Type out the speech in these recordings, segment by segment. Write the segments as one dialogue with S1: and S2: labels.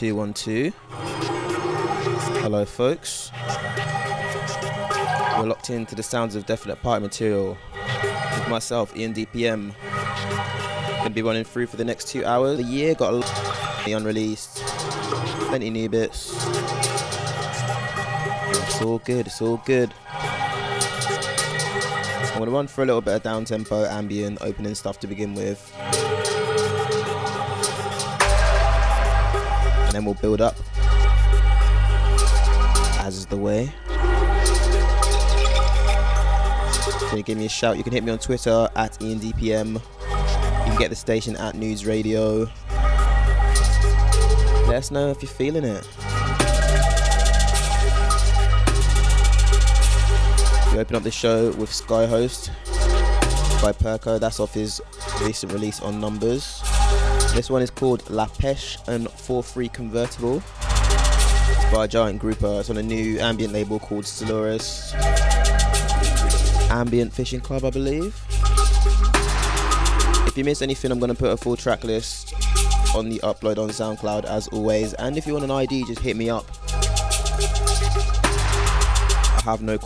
S1: two, one, two. Hello, folks. We're locked into the sounds of Definite Party Material with myself, Ian DPM. Gonna be running through for the next two hours. The year got a lot unreleased, plenty new bits. It's all good, it's all good. I'm gonna run for a little bit of down tempo, ambient, opening stuff to begin with. We'll build up as is the way. So you give me a shout. You can hit me on Twitter at IanDPM. You can get the station at Noods Radio. Let us know if you're feeling it. We open up the show with Skyhost by Perko. That's off his recent release on Numbers. This one is called La Pêche and 4-3 Convertible. It's by a giant grouper. Uh, it's on a new ambient label called Solaris Ambient Fishing Club, I believe. If you miss anything, I'm going to put a full track list on the upload on SoundCloud as always. And if you want an ID, just hit me up. I have no.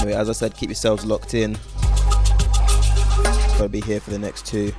S1: Anyway, as I said, keep yourselves locked in. Gotta be here for the next two.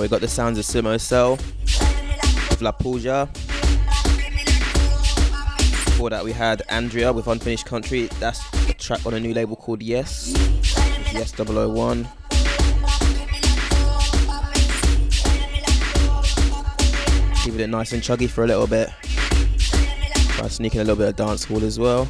S1: We got the sounds of Simo Cell with La Pulga. Before that we had Andria with Unfinished Country. That's a track on a new label called Yes. Yes 001. Keeping it nice and chuggy for a little bit. Try sneaking a little bit of dance hall as well.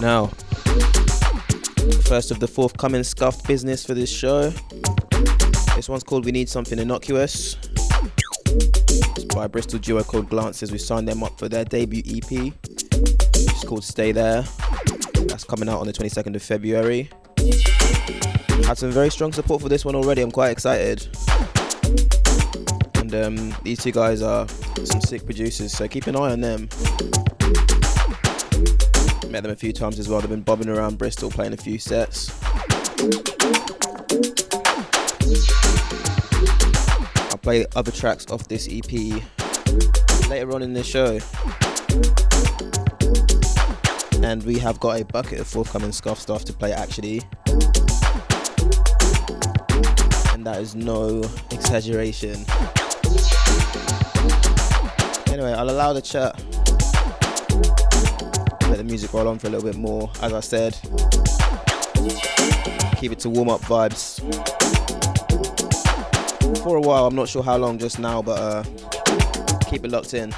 S1: Right now, first of the forthcoming scuff business for this show. This one's called We Need Something Innocuous. It's by a Bristol duo called Glances. We signed them up for their debut EP. It's called Stay There. That's coming out on the 22nd of February. Had some very strong support for this one already. I'm quite excited. And um, these two guys are some sick producers, so keep an eye on them. Met them a few times as well. They've been bobbing around Bristol playing a few sets. I'll play other tracks off this EP later on in the show. And we have got a bucket of forthcoming scuff stuff to play actually. And that is no exaggeration. Anyway, I'll allow the chat the music roll on for a little bit more. As I said, keep it to warm up vibes. For a while, I'm not sure how long just now, but uh, keep it locked in.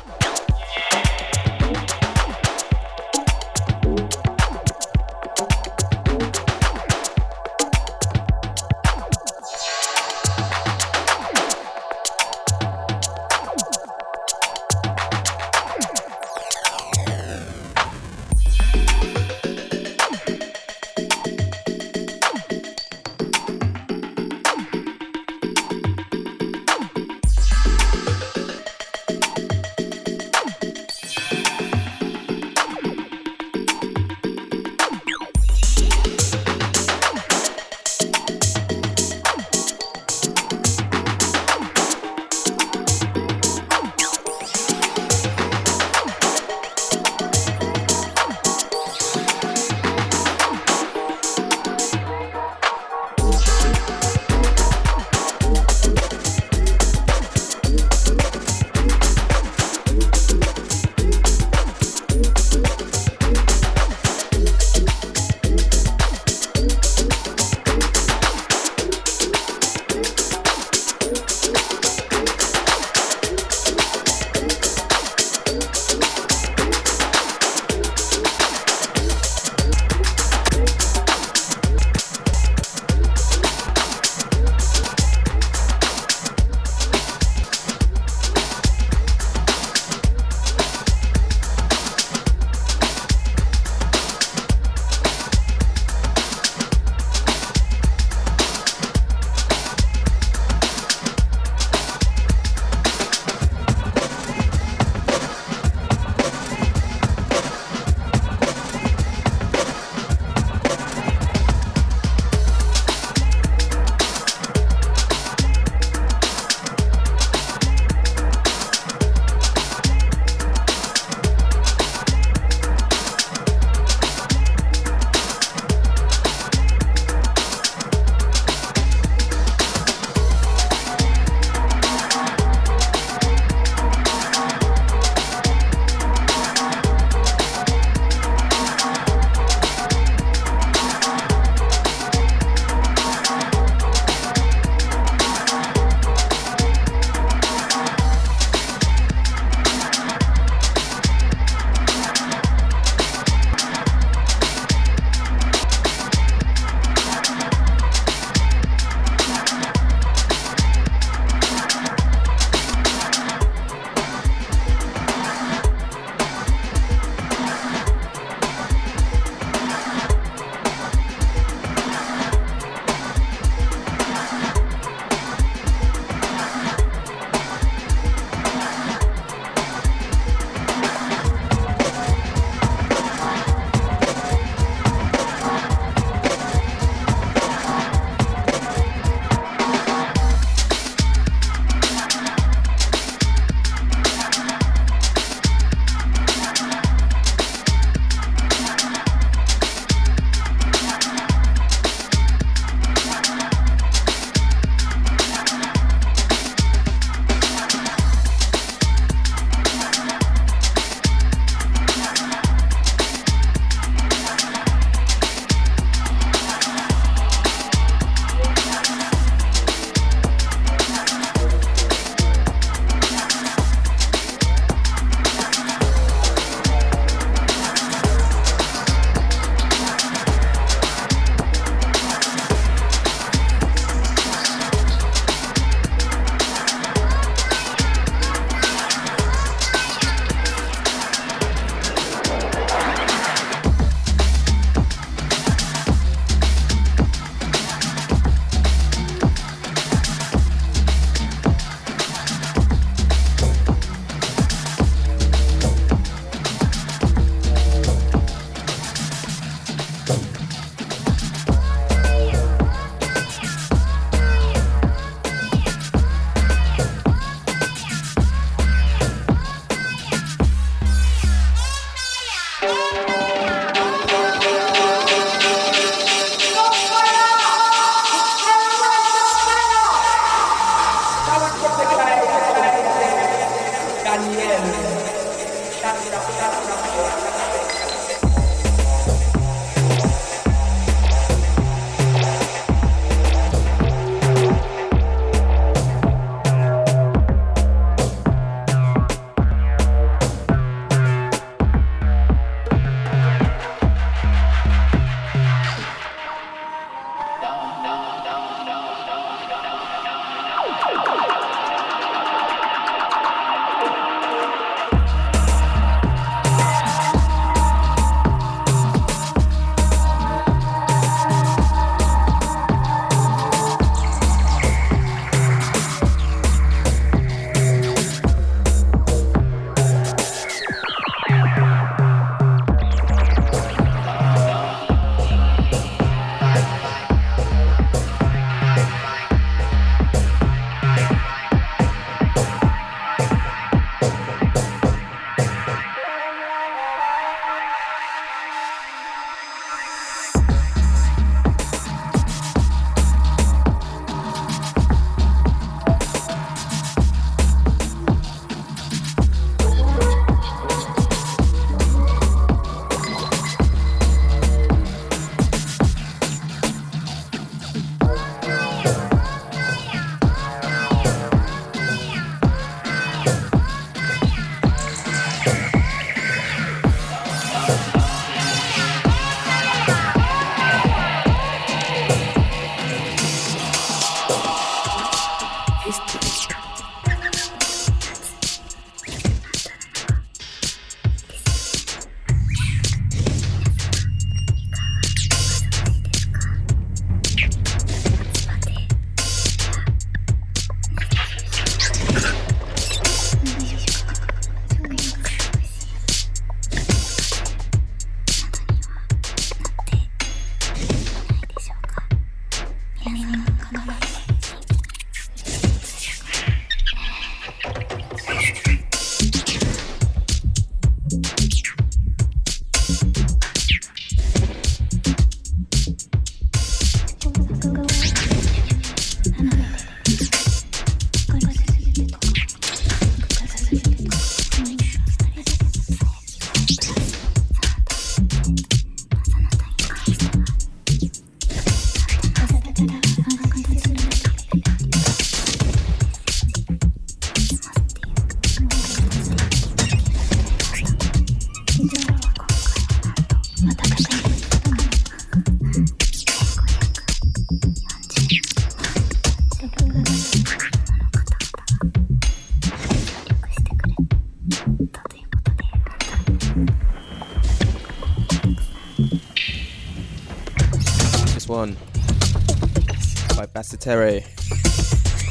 S1: Terres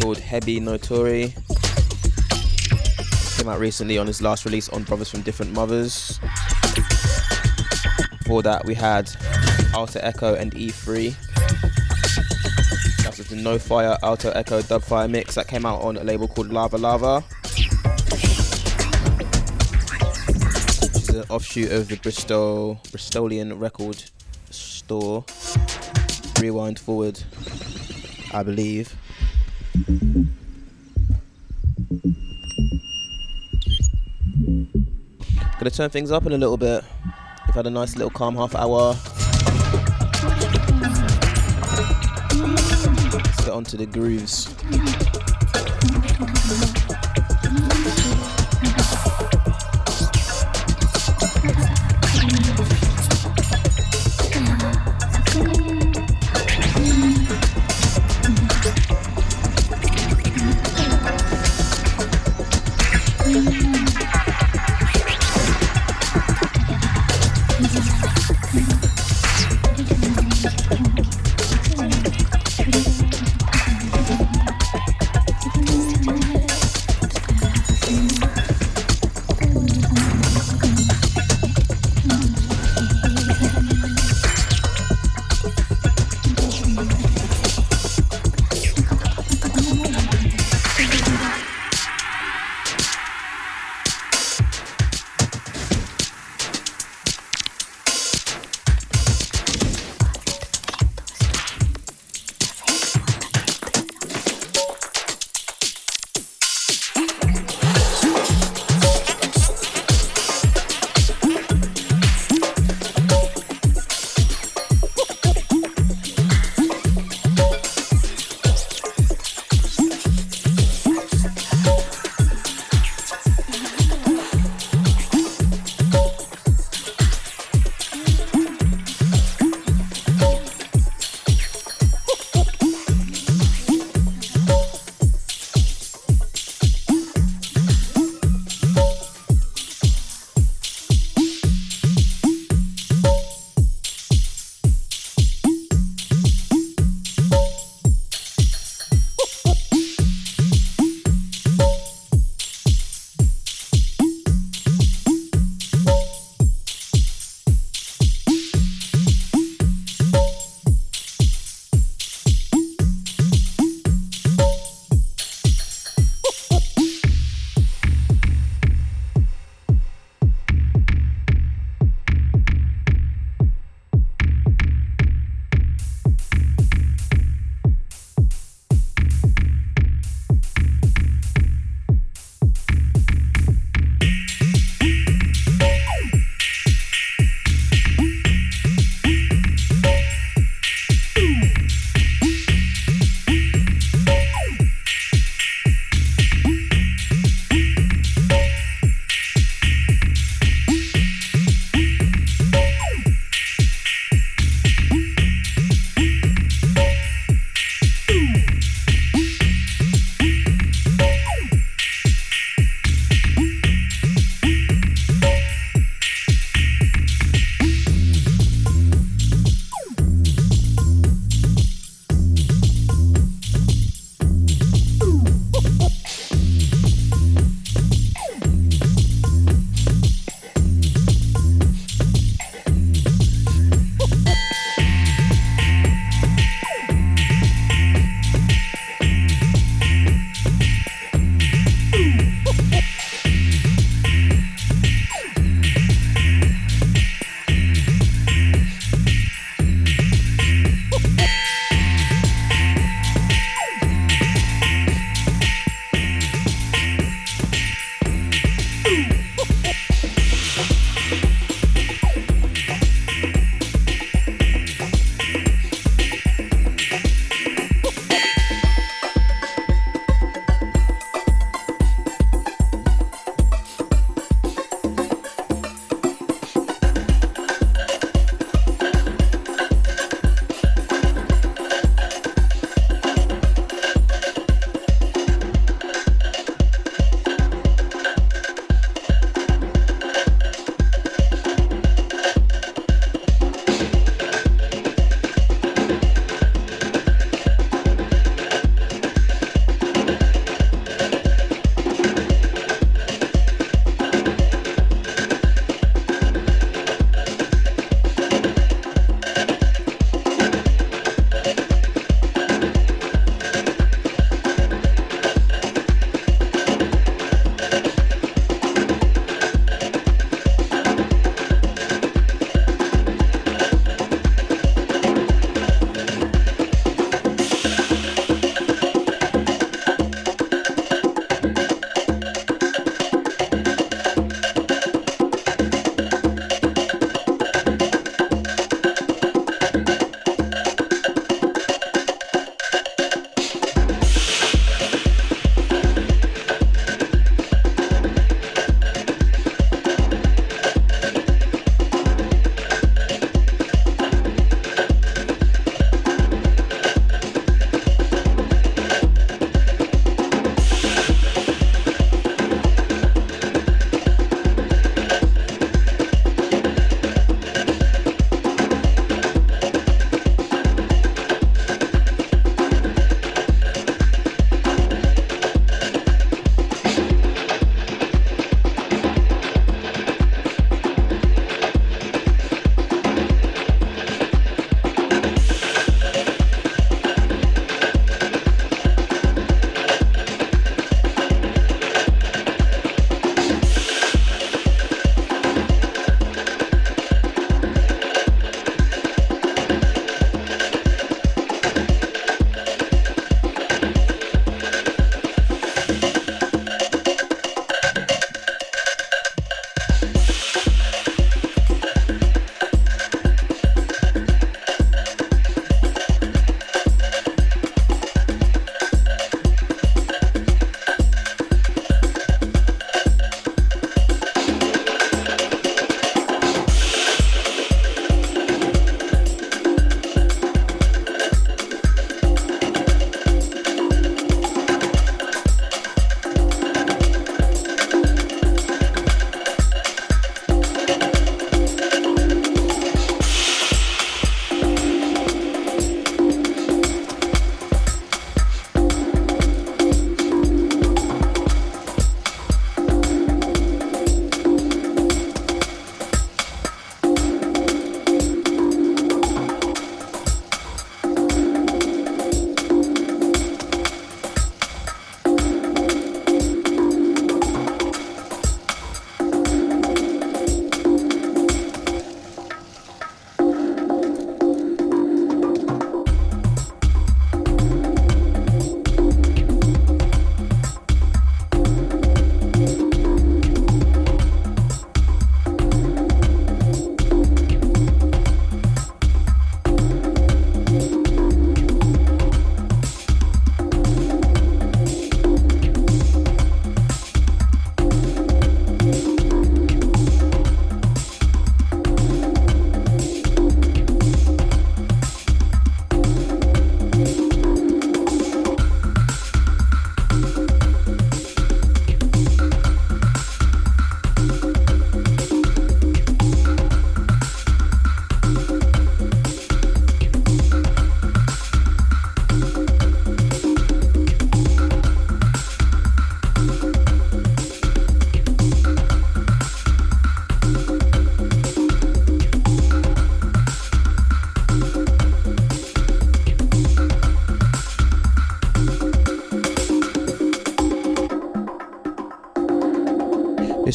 S1: called Hebi No Tori. Came out recently on his last release on Brothers from Different Mothers. Before that, we had Alter Echo and E3. That was the No Fire Alter Echo Dub Fyah mix that came out on a label called Lava Lava. Is an offshoot of the Bristol Bristolian record store. Rewind forward. I believe. Gonna turn things up in a little bit. We've had a nice little calm half hour. Let's get on to the grooves.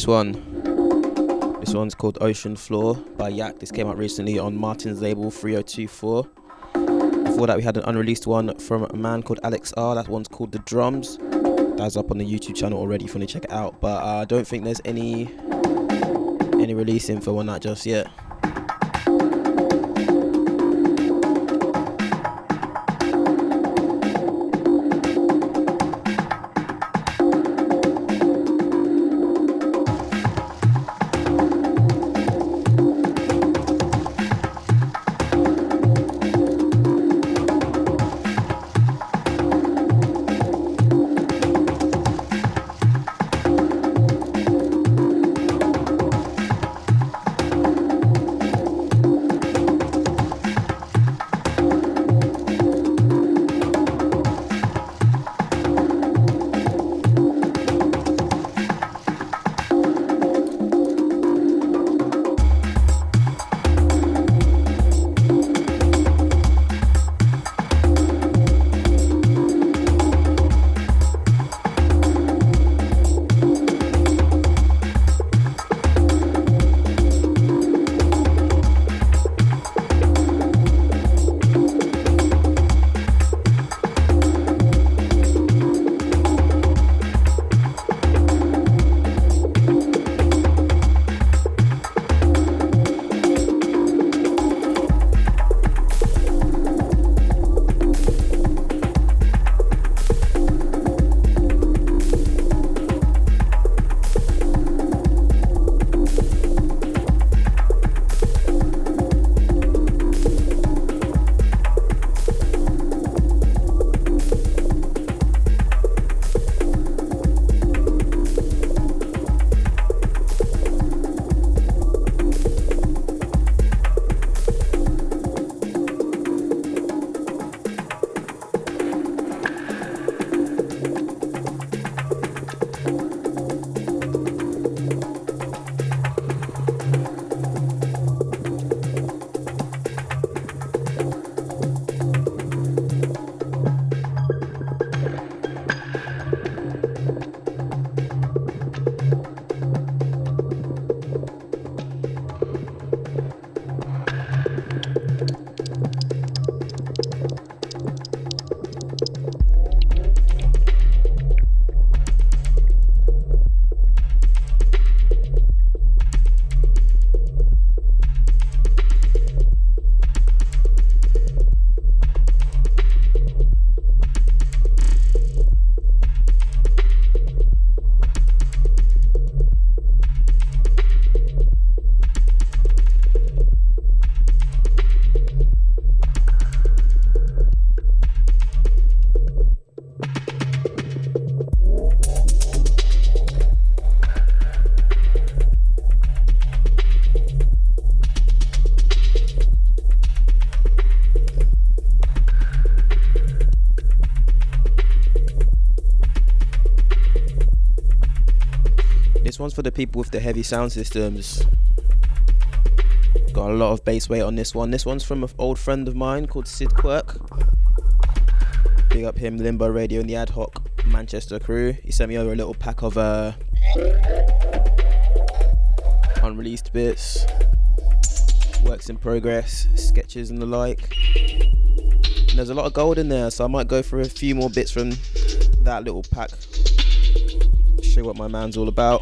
S1: One. This one's called Ocean Floor by Yak. This came out recently on Martyn's label 3024. Before that, we had an unreleased one from a man called Alex R. That one's called The Drums. That's up on the YouTube channel already if you want to check it out. But uh, I don't think there's any any release info on that just yet. One's for the people with the heavy sound systems. Got a lot of bass weight on this one. This one's from an old friend of mine called Sid Quirk. Big up him, Limbo Radio and the Ad Hoc Manchester crew. He sent me over a little pack of uh, unreleased bits, works in progress, sketches and the like. And there's a lot of gold in there, so I might go for a few more bits from that little pack show what my man's all about.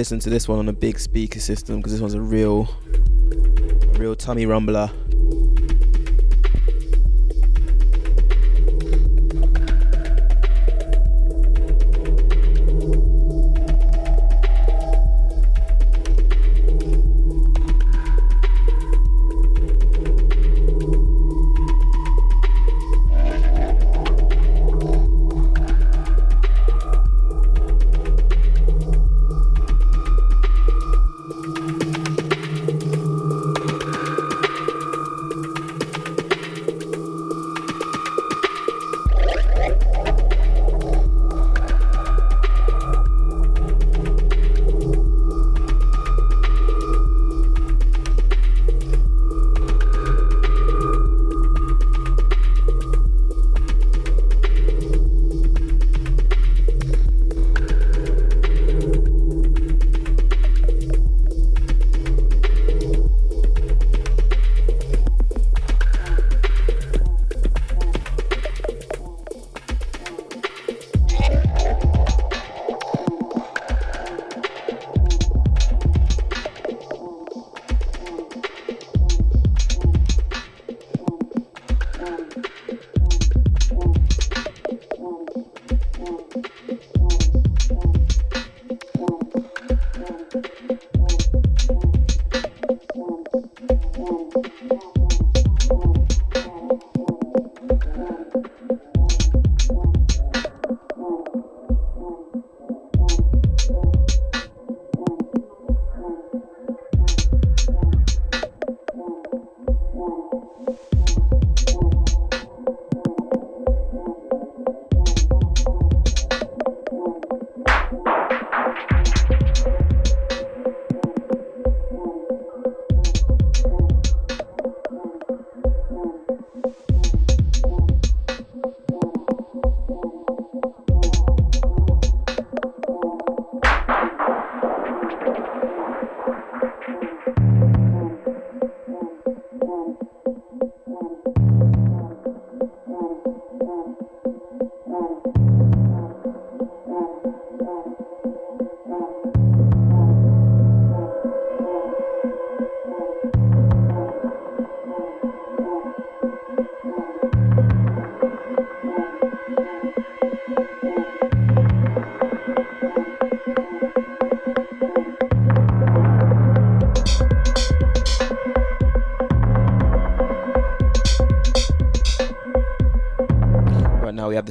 S1: Listen to this one on a big speaker system because this one's a real, real tummy rumbler.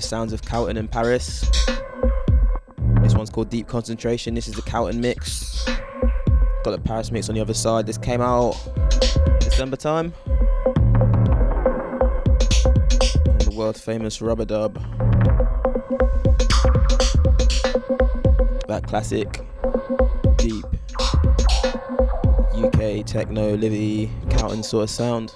S1: Sounds of Kowton and Parris. This one's called Deep Concentration. This is the Kowton mix. Got the Parris mix on the other side. This came out December time. The world famous Rubber Dub. That classic, deep UK techno, Livy, Kowton sort of sound.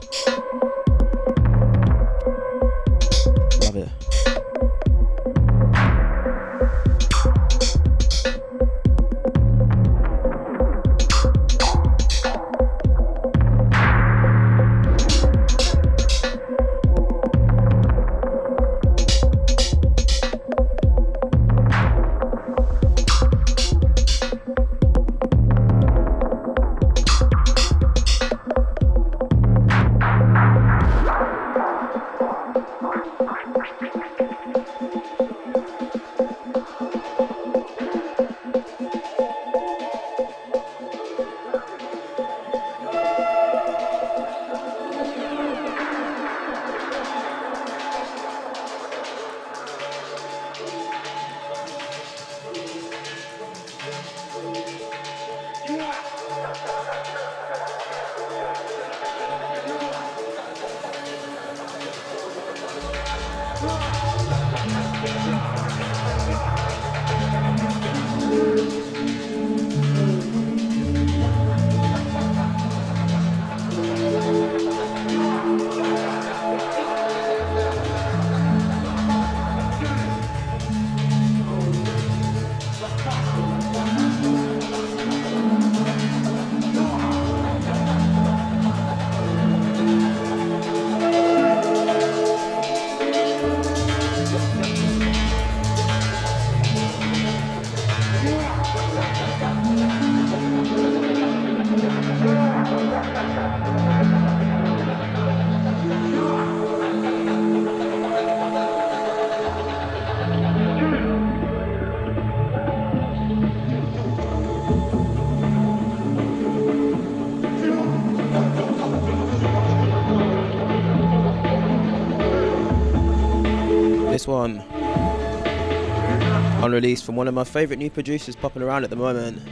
S1: Release from one of my favourite new producers popping around at the moment.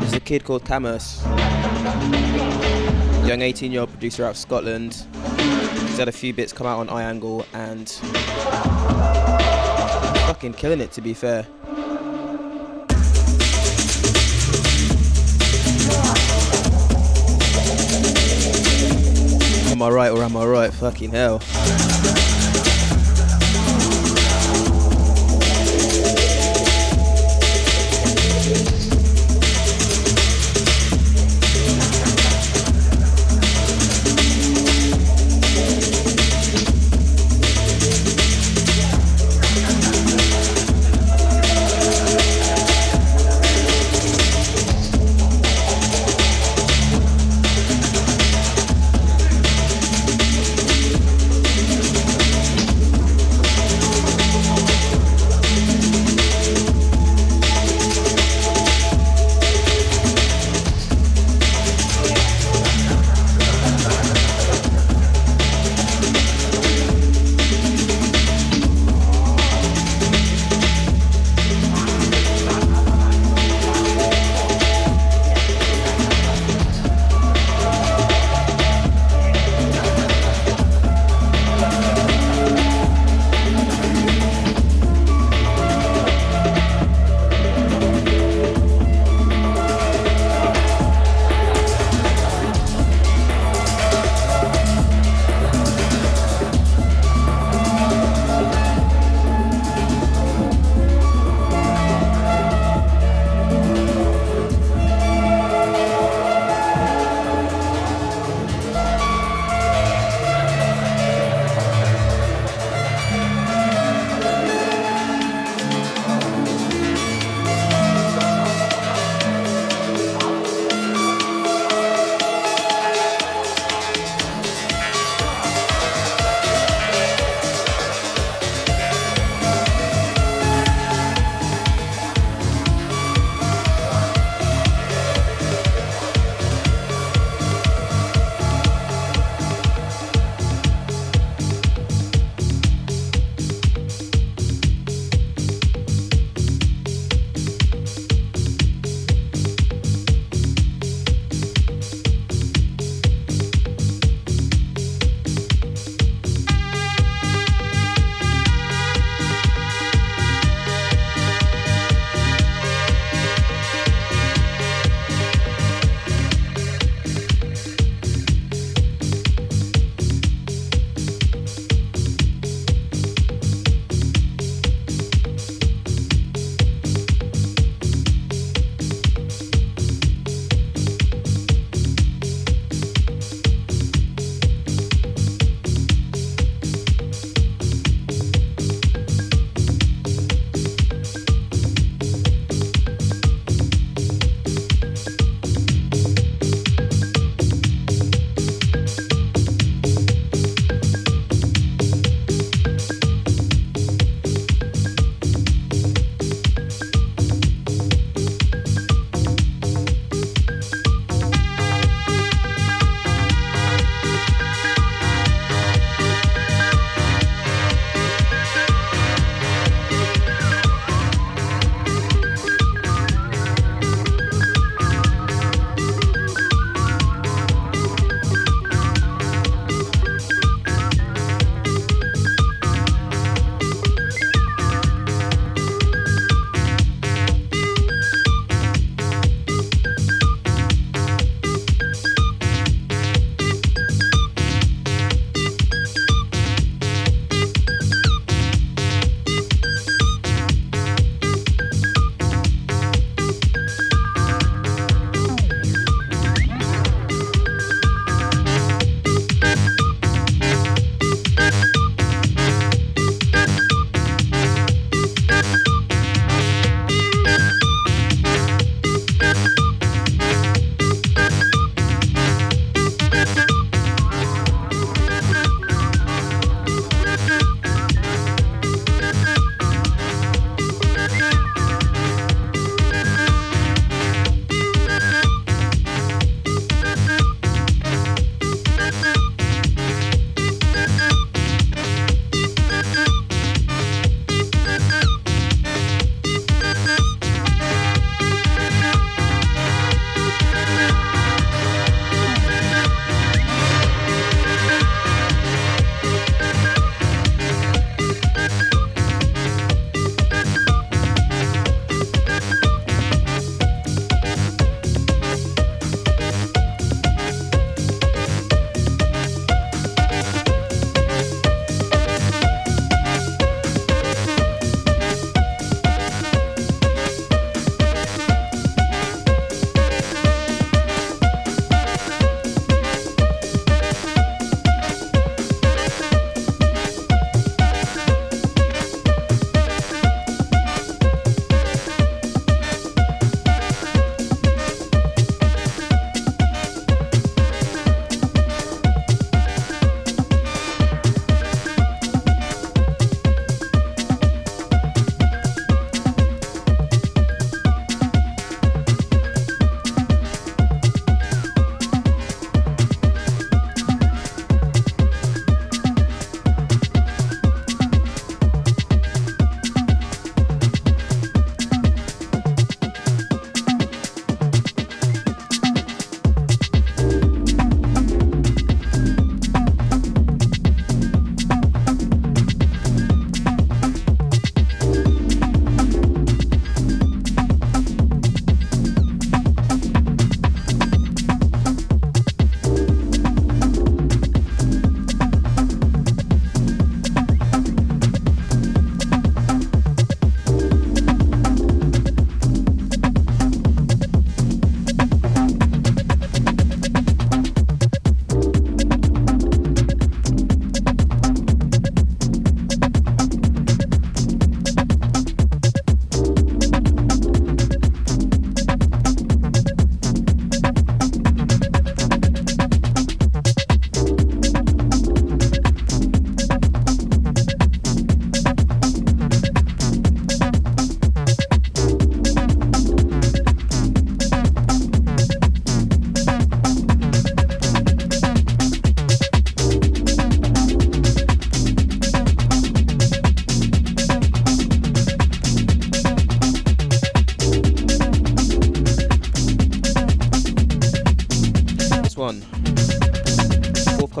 S1: This is a kid called Kamus. Young 18 year old producer out of Scotland. He's had a few bits come out on Eyeangle and fucking killing it to be fair. Am I right or am I right? Fucking hell.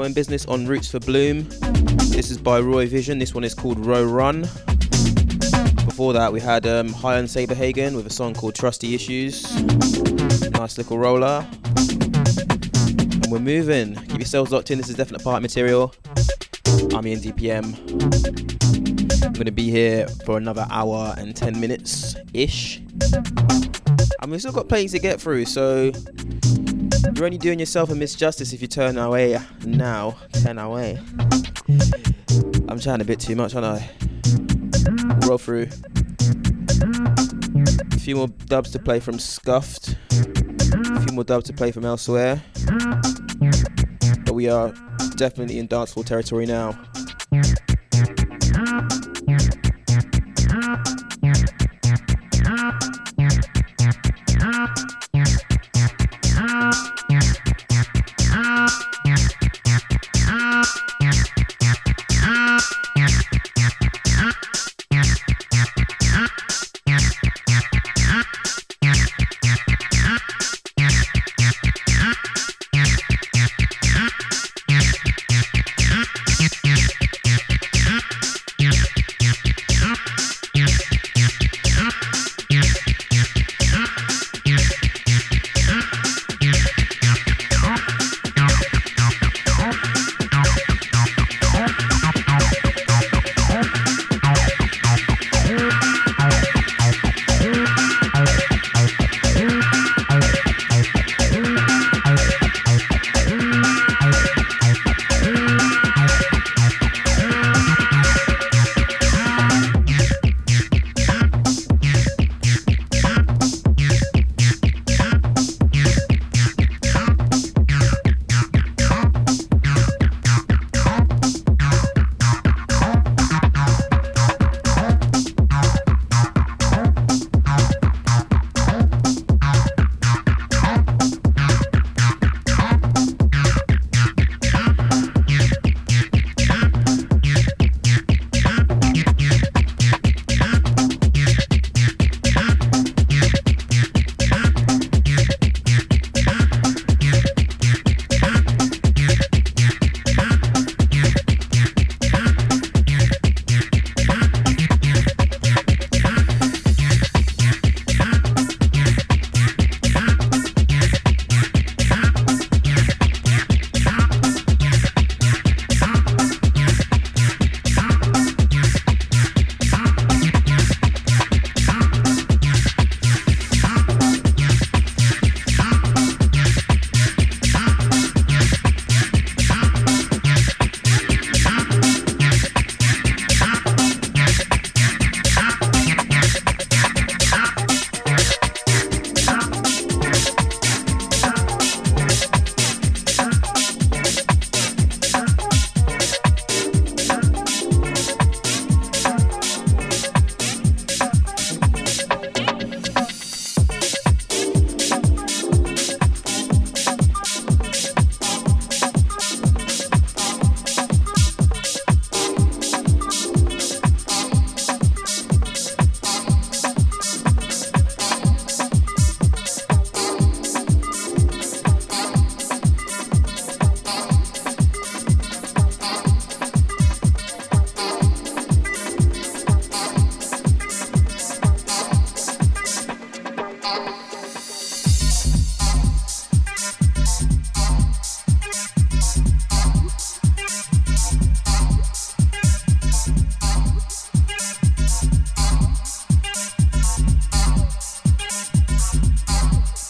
S1: Upcoming business on Roots for Bloom. This is by Roy Vision. This one is called Ro Run. Before that, we had um, Hi and Saberhägen with a song called Trusti Issues. Nice little roller. And we're moving. Keep yourselves locked in. This is definite part material. I'm Ian DPM. I'm going to be here for another hour and 10 minutes ish. And we've still got plenty to get through, so you're only doing yourself a misjustice if you turn away now. Turn away. I'm trying a bit too much, aren't I? roll through. A few more dubs to play from Scuffed. A few more dubs to play from elsewhere. But we are definitely in dancehall territory now.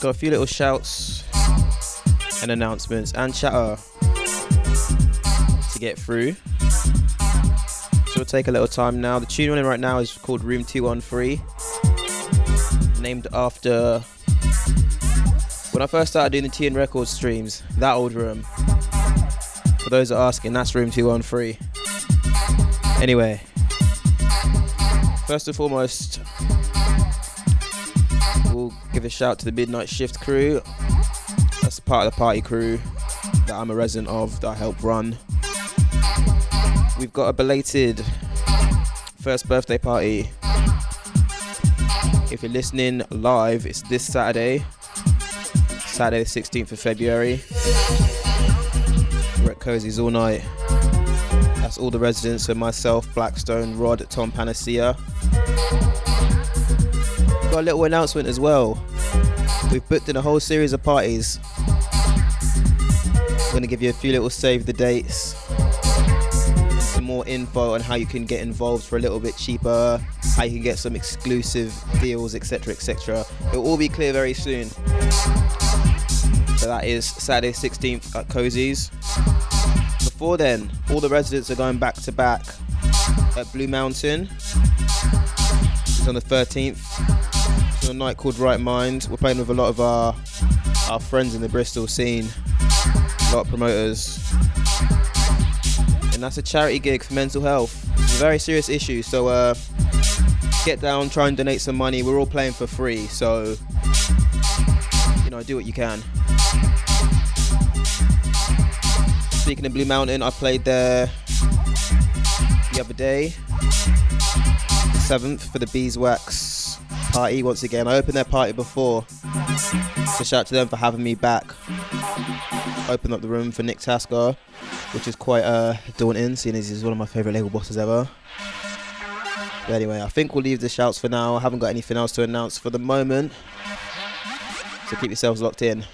S1: Got a few little shouts and announcements and chatter to get through. So we'll take a little time now. The tune running right now is called Room 213, named after when I first started doing the TN Records streams, that old room. For those that are asking, that's Room 213. Anyway, first and foremost, give a shout to the Midnight Shift crew. That's part of the party crew that I'm a resident of, that I help run. We've got a belated first birthday party. If you're listening live, it's this Saturday, Saturday the 16th of February. We're at Cosies all night. That's all the residents, so myself, Blackstone, Rod, Tom Panacea. Got a little announcement as well. We've booked in a whole series of parties. I'm gonna give you a few little save the dates, some more info on how you can get involved for a little bit cheaper, how you can get some exclusive deals, etc. etc. It will all be clear very soon. So that is Saturday 16th at Cosies. Before then, all the residents are going back to back at Blue Mountain. It's on the 13th. On a night called Right Mind. We're playing with a lot of our our friends in the Bristol scene, a lot of promoters. And that's a charity gig for mental health. It's a very serious issue, so uh, get down, try and donate some money. We're all playing for free, so you know, do what you can. Speaking of Blue Mountain, I played there the other day, the 7th, for the Beeswax party once again. I opened their party before, so shout out to them for having me back. Opened up the room for Nick Tasker, which is quite uh, daunting, seeing as he's one of my favourite label bosses ever. But anyway, I think we'll leave the shouts for now. I haven't got anything else to announce for the moment. So keep yourselves locked in.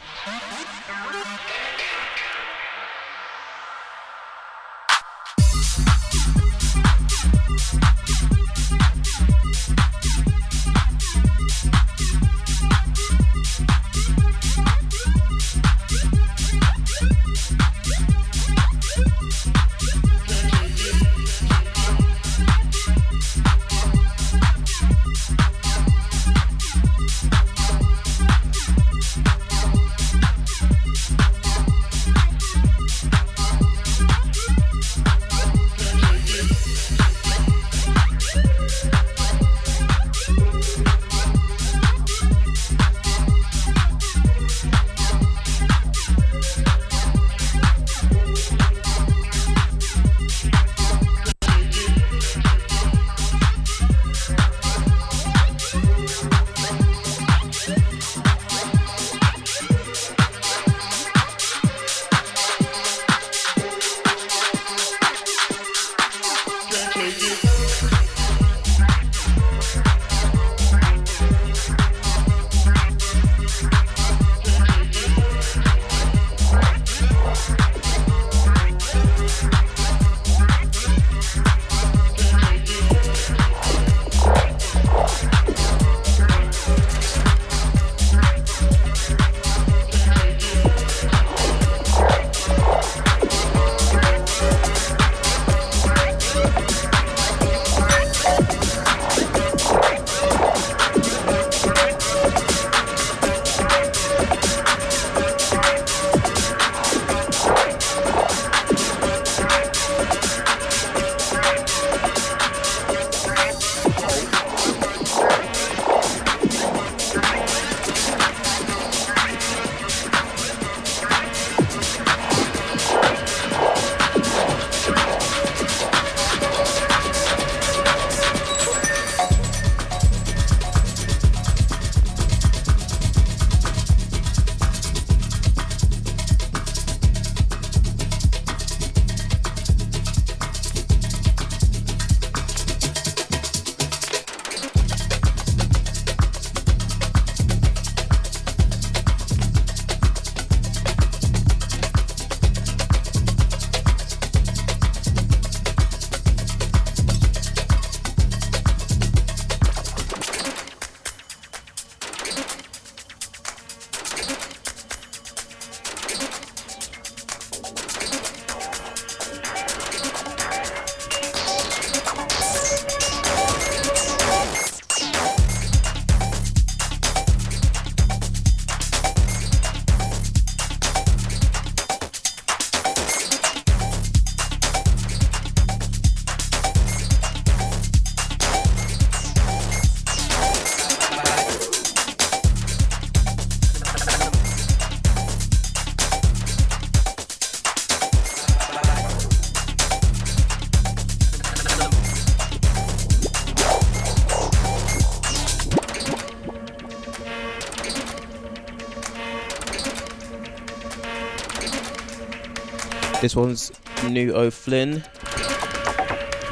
S1: This one's new O'Flynn.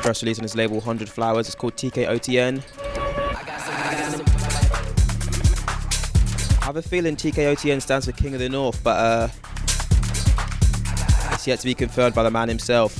S1: First release on his label 100 Flowers. It's called TKOTN. I have a feeling TKOTN stands for King of the North, but uh, it's yet to be confirmed by the man himself.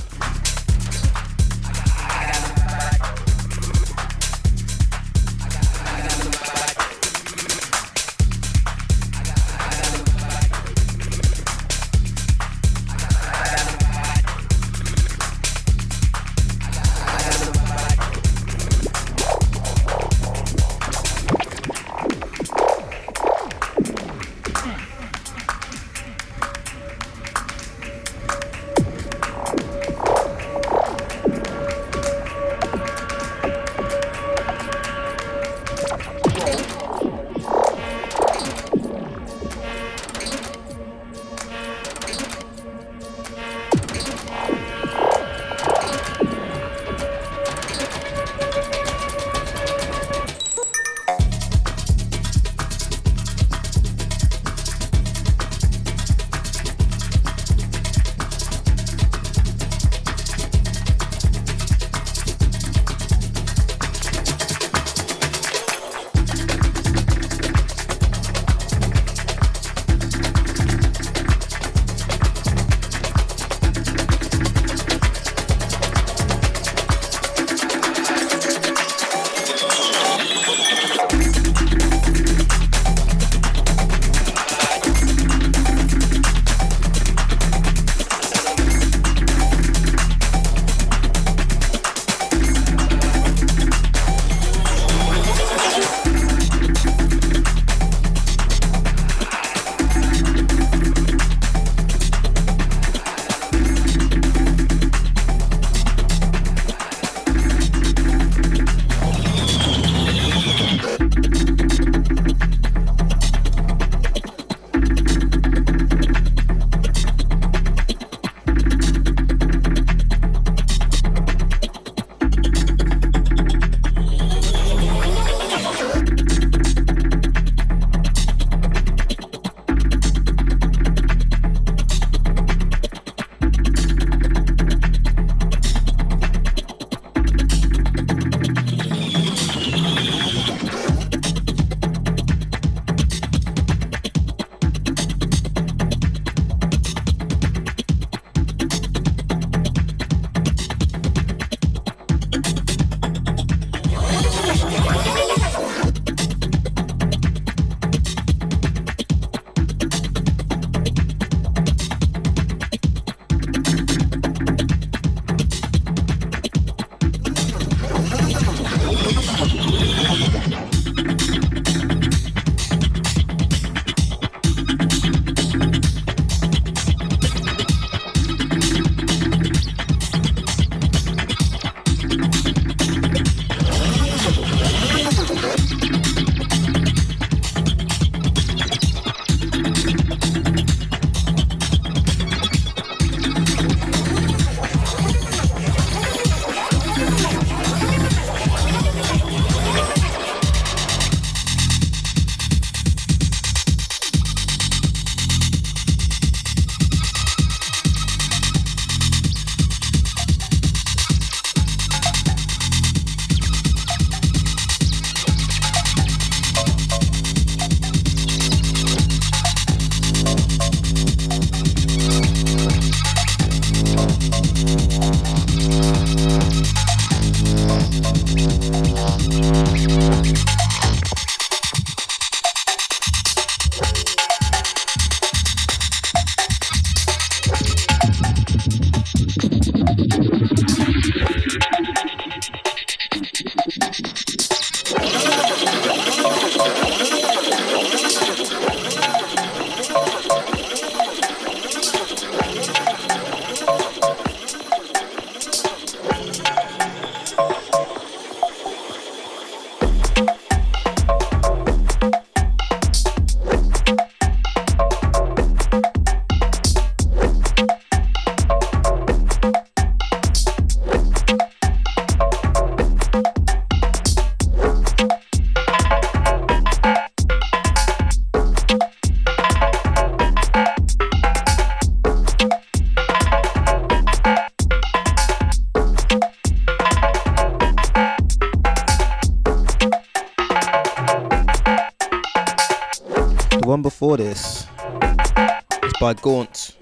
S1: By Gaunt.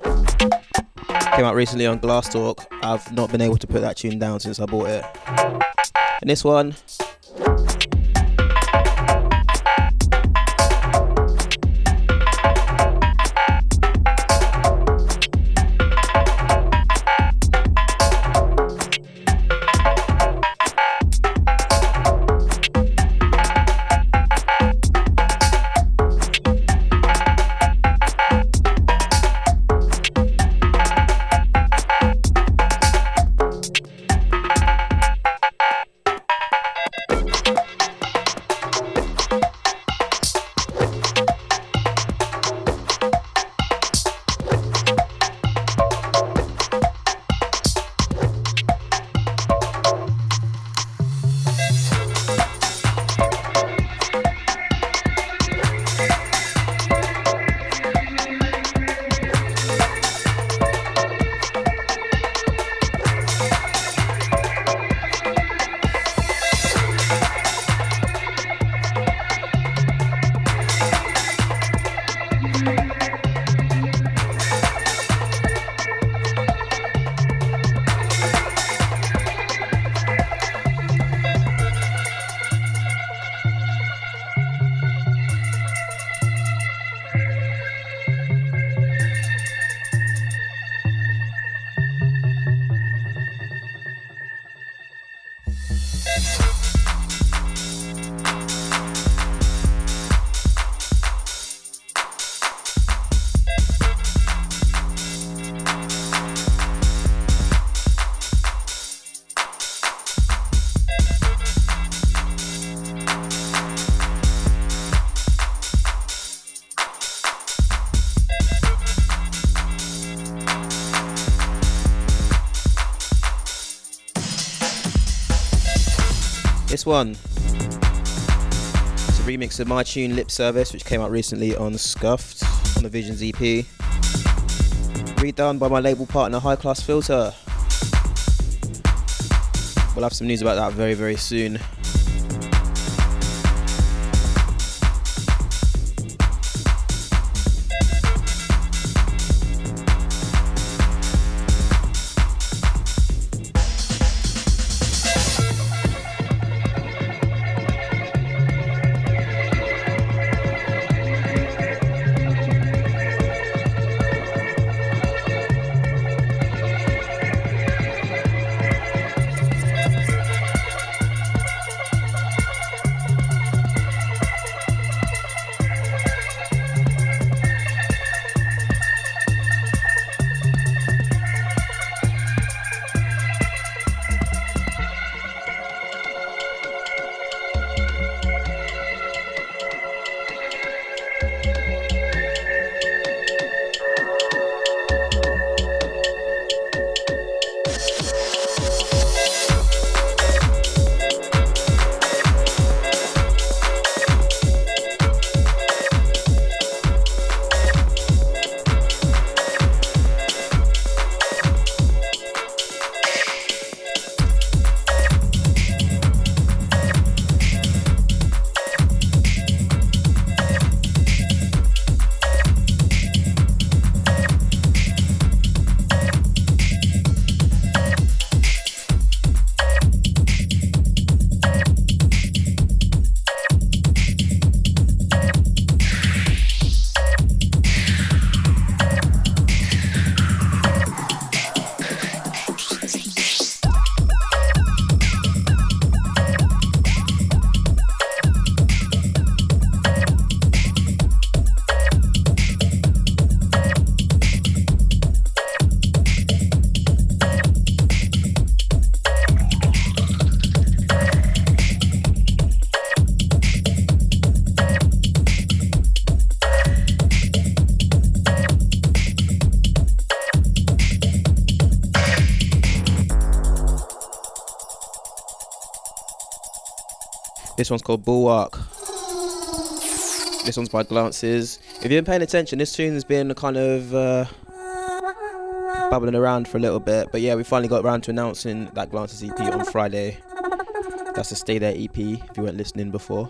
S1: Came out recently on Glass Talk. I've not been able to put that tune down since I bought it. And this one one. It's a remix of my tune Lip Service, which came out recently on Scuffed on the Visions EP. Redone by my label partner High Class Filter. We'll have some news about that very, very soon. This one's called Bulwark. This one's by Glances. If you've been paying attention, this tune's been kind of uh, bubbling around for a little bit. But yeah, we finally got around to announcing that Glances EP on Friday. That's the Stay There EP, if you weren't listening before.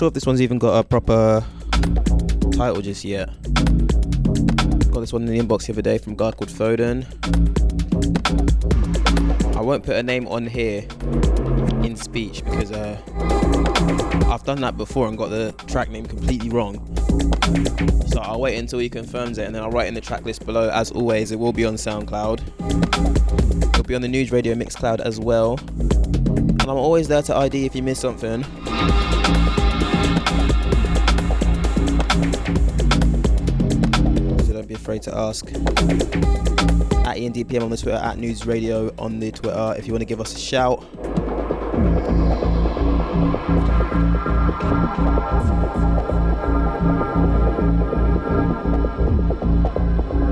S1: sure if this one's even got a proper title just yet. Got this one in the inbox the other day from a guy called Thoden. I won't put a name on here in speech because uh, I've done that before and got the track name completely wrong. So I'll wait until he confirms it and then I'll write in the track list below. As always, it will be on SoundCloud. It'll be on the Noods Radio Mixcloud as well. And I'm always there to ID if you miss something. afraid to ask. At Ian DPM on the Twitter, at Noods Radio on the Twitter if you want to give us a shout.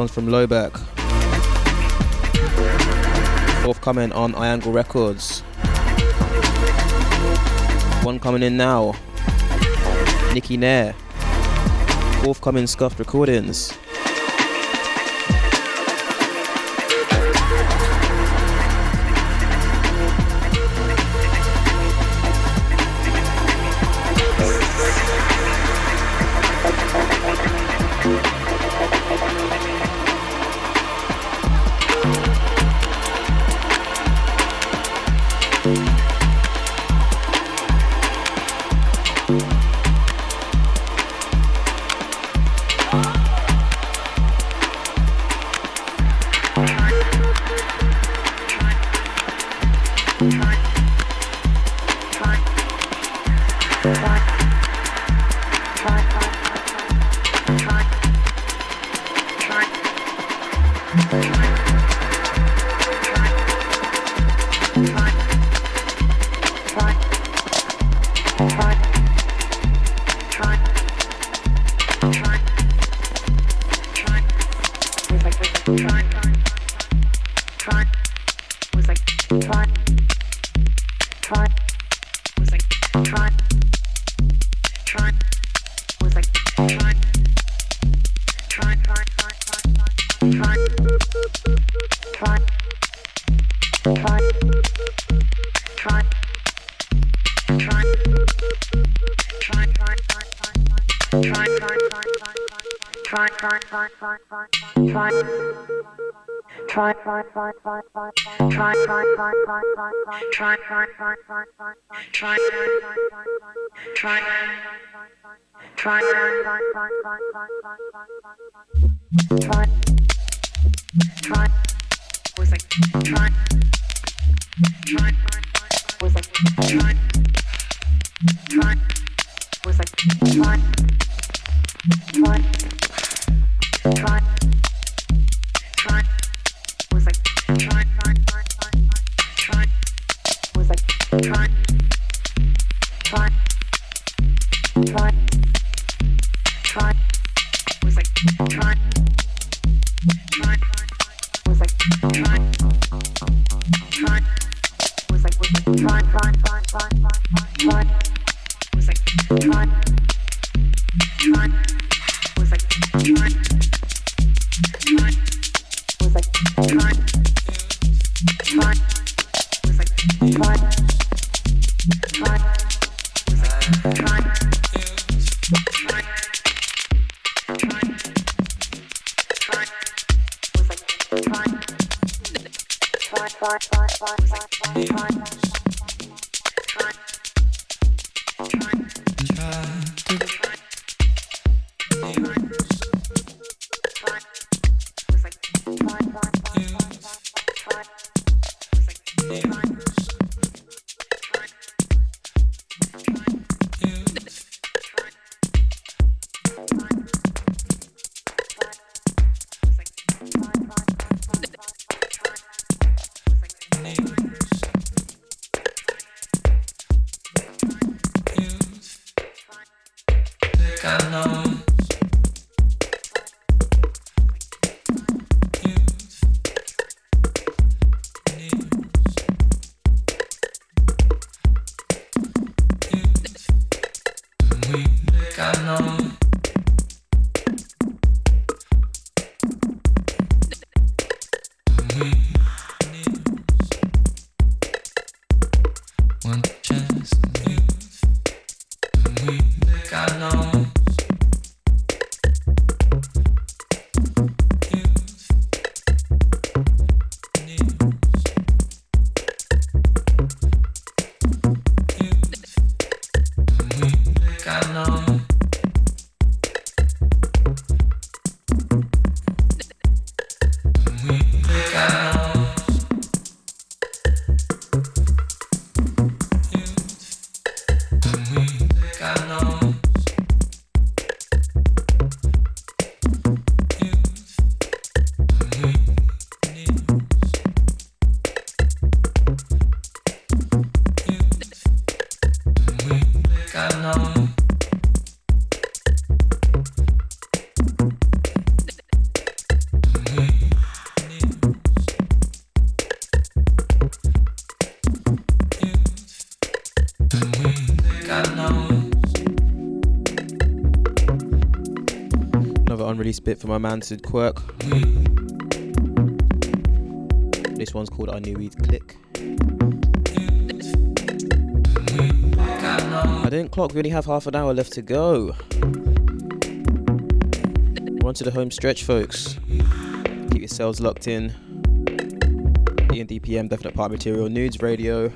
S1: one's from Lobec. Forthcoming on Eyeangle Records. One coming in now. Nikki Nair. Forthcoming Scuffed Recordings. try Try. Bit for my man Sid Quirk. This one's called I Knew We'd Click. I didn't clock, we only have half an hour left to go. We're on to the home stretch, folks. Keep yourselves locked in. E and DPM, Definite Part Material, Noods Radio.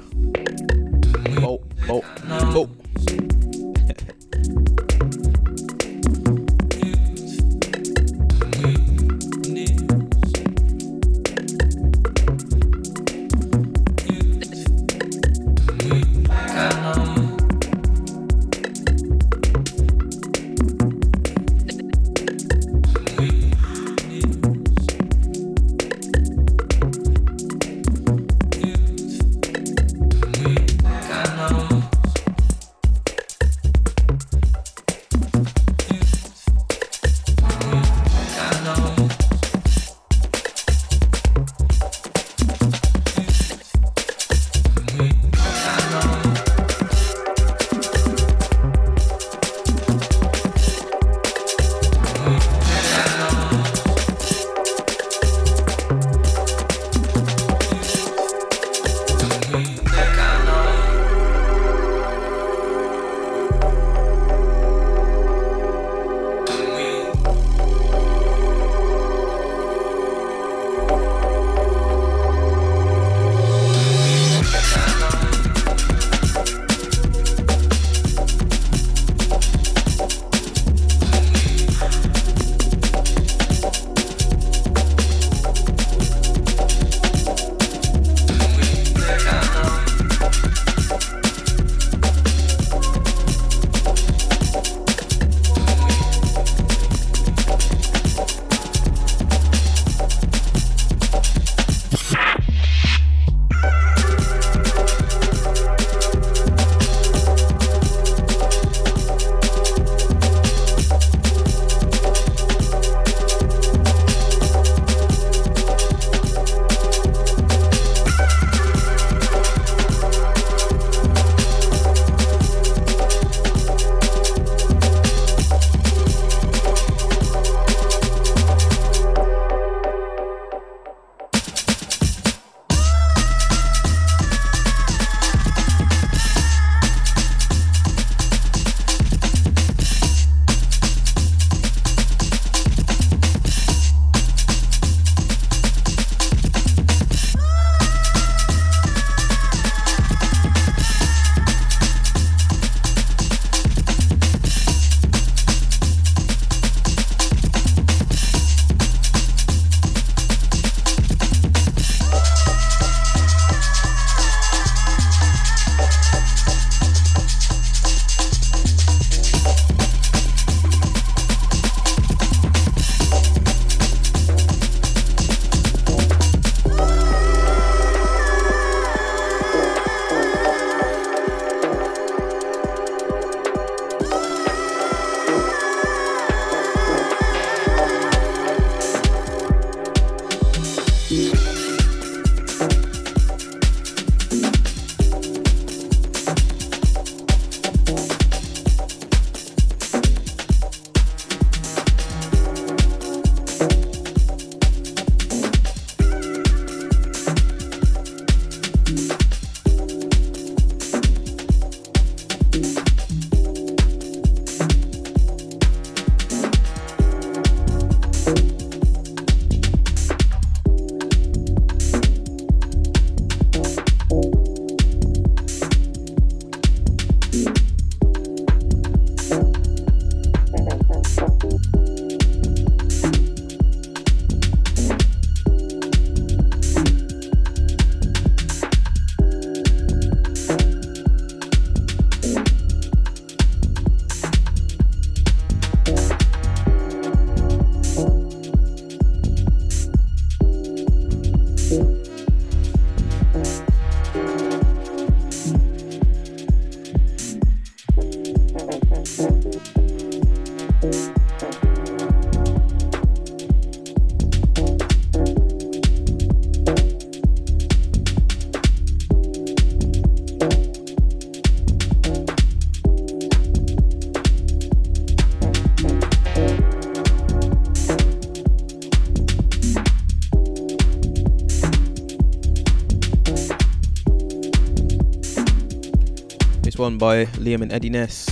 S1: One by Liem and Eddie Ness.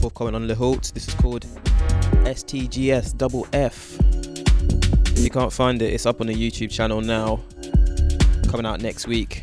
S1: Forthcoming on Lehult. This is called STGS double F. If you can't find it, it's up on the YouTube channel now. Coming out next week.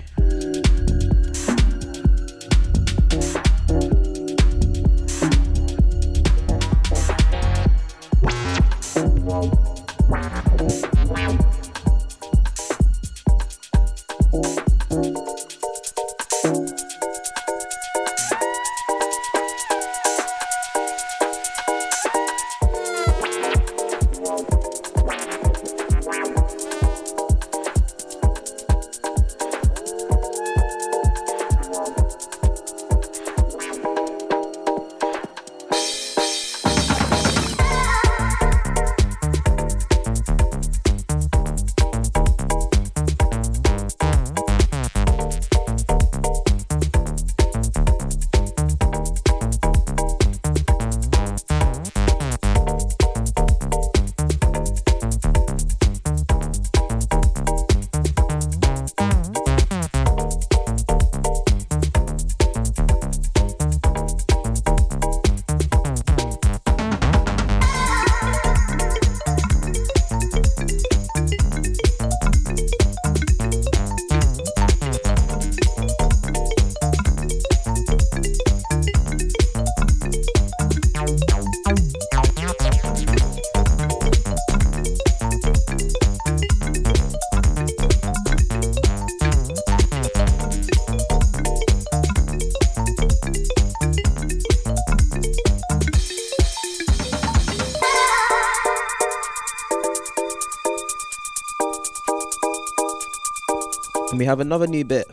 S1: Have another new bit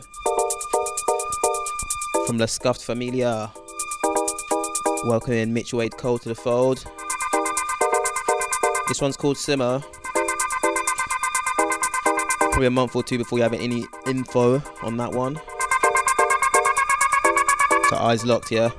S1: from La Scuffed Familia. Welcoming Mitch Wade Cole to the fold. This one's called Simmer. Probably a month or two before you have any info on that one. So eyes locked, yeah.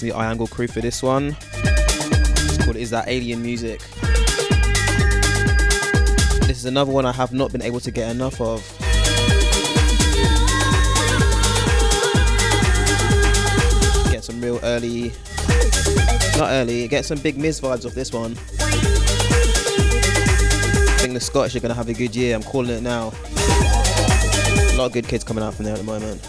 S1: To the Eyeangle crew for this one. It's called Is That Alien Music. This is another one I have not been able to get enough of. Get some real early, not early, get some big Miz vibes off this one. I think the Scottish are going to have a good year, I'm calling it now. A lot of good kids coming out from there at the moment.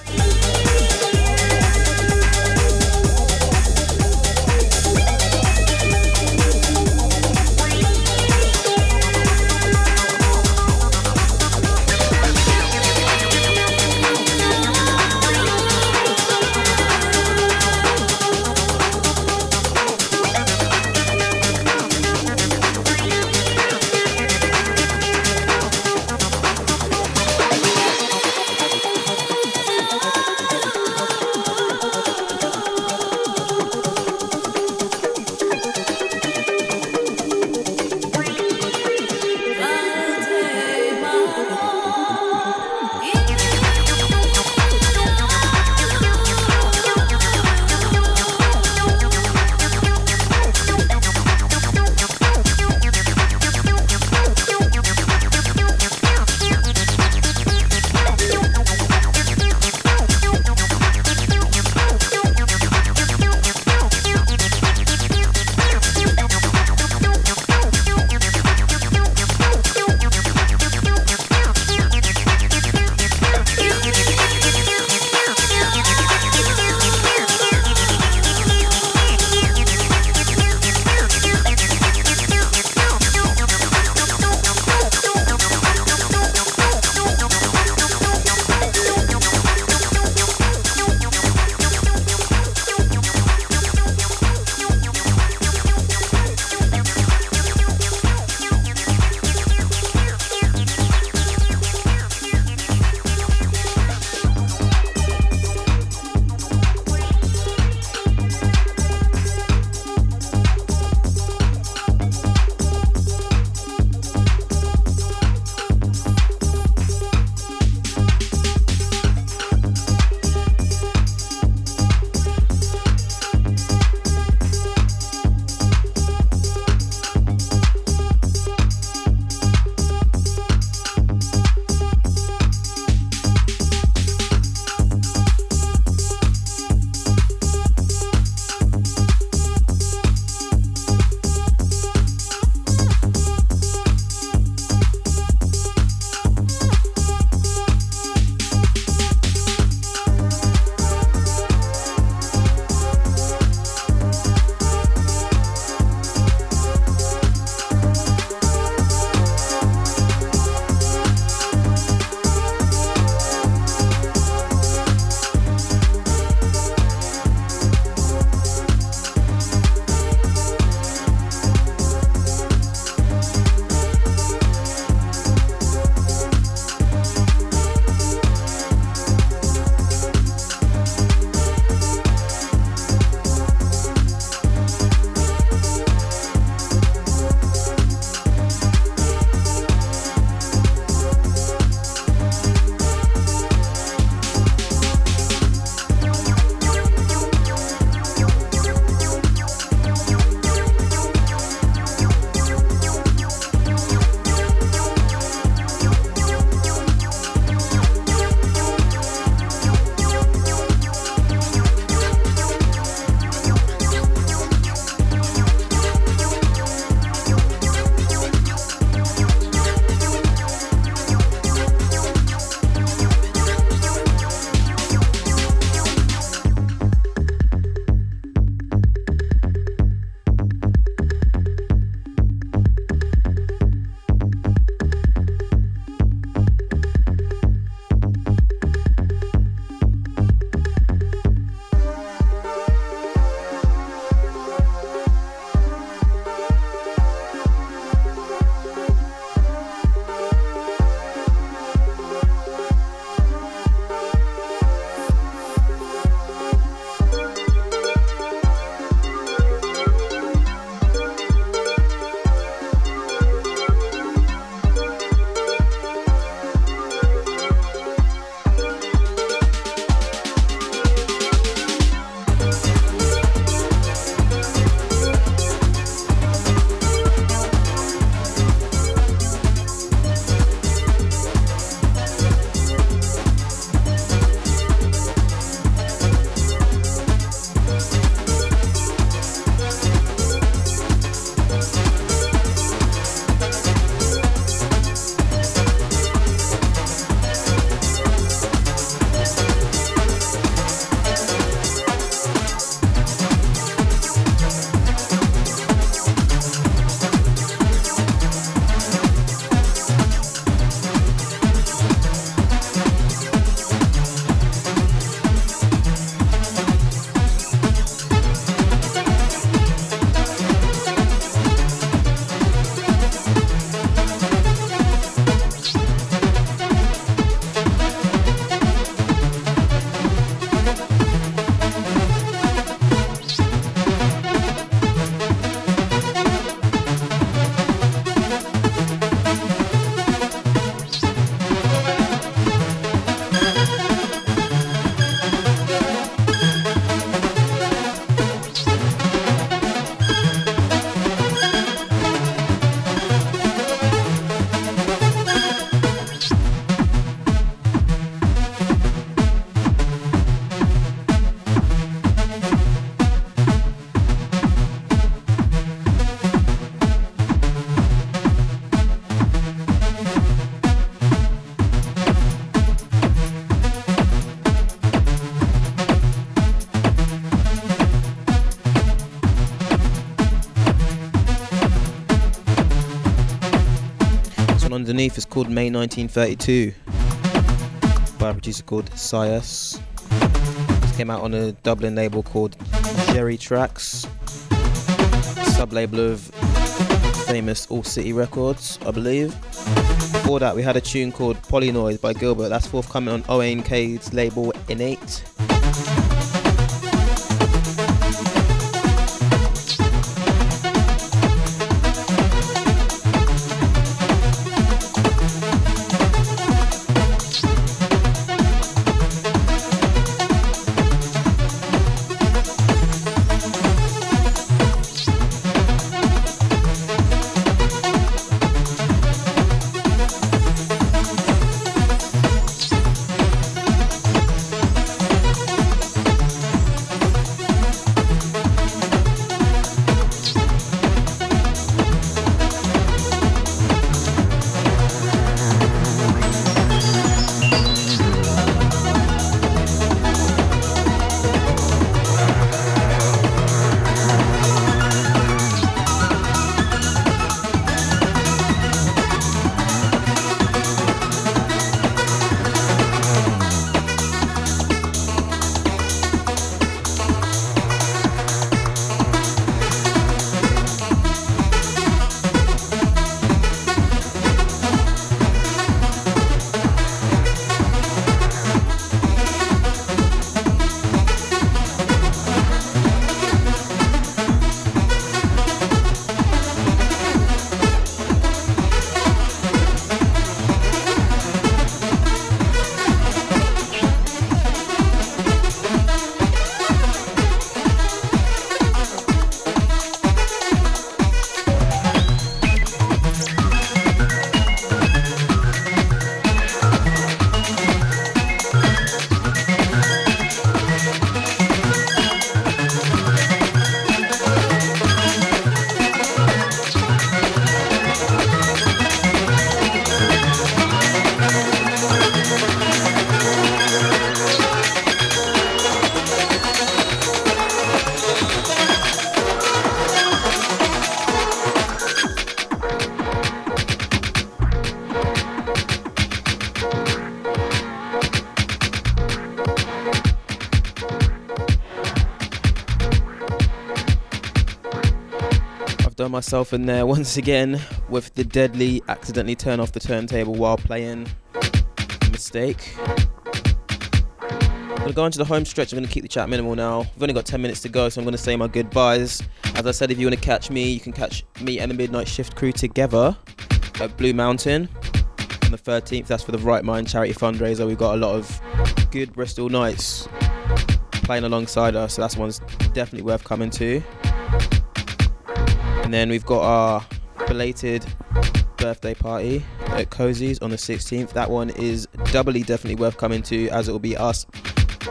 S1: Underneath is called May 1932 by a producer called Sias. This came out on a Dublin label called Jheri Tracks, sub label of famous All City Records, I believe. Before that, we had a tune called Polynoid by Gilbert. That's forthcoming on Cade's label Innate. Myself in there once again with the deadly accidentally turn off the turntable while playing mistake. I'm gonna go into the home stretch. I'm gonna keep the chat minimal now. We've only got 10 minutes to go, so I'm gonna say my goodbyes. As I said, if you wanna catch me, you can catch me and the Midnight Shift crew together at Blue Mountain on the 13th. That's for the Right Mind charity fundraiser. We've got a lot of good Bristol nights playing alongside us, so that's one's definitely worth coming to. And then we've got our belated birthday party at Cosies on the 16th. That one is doubly definitely worth coming to as it will be us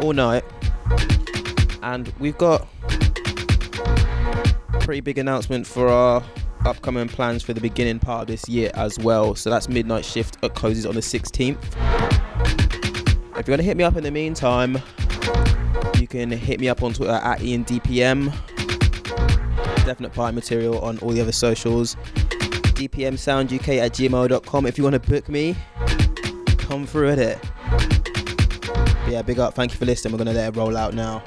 S1: all night. And we've got pretty big announcement for our upcoming plans for the beginning part of this year as well. So that's Midnight Shift at Cosies on the 16th. If you want to hit me up in the meantime, you can hit me up on Twitter at IanDPM Definite Party material on all the other socials. DPMSoundUK Sound UK at gmail.com. If you want to book me, come through at it. But yeah, big up. Thank you for listening. We're going to let it roll out now.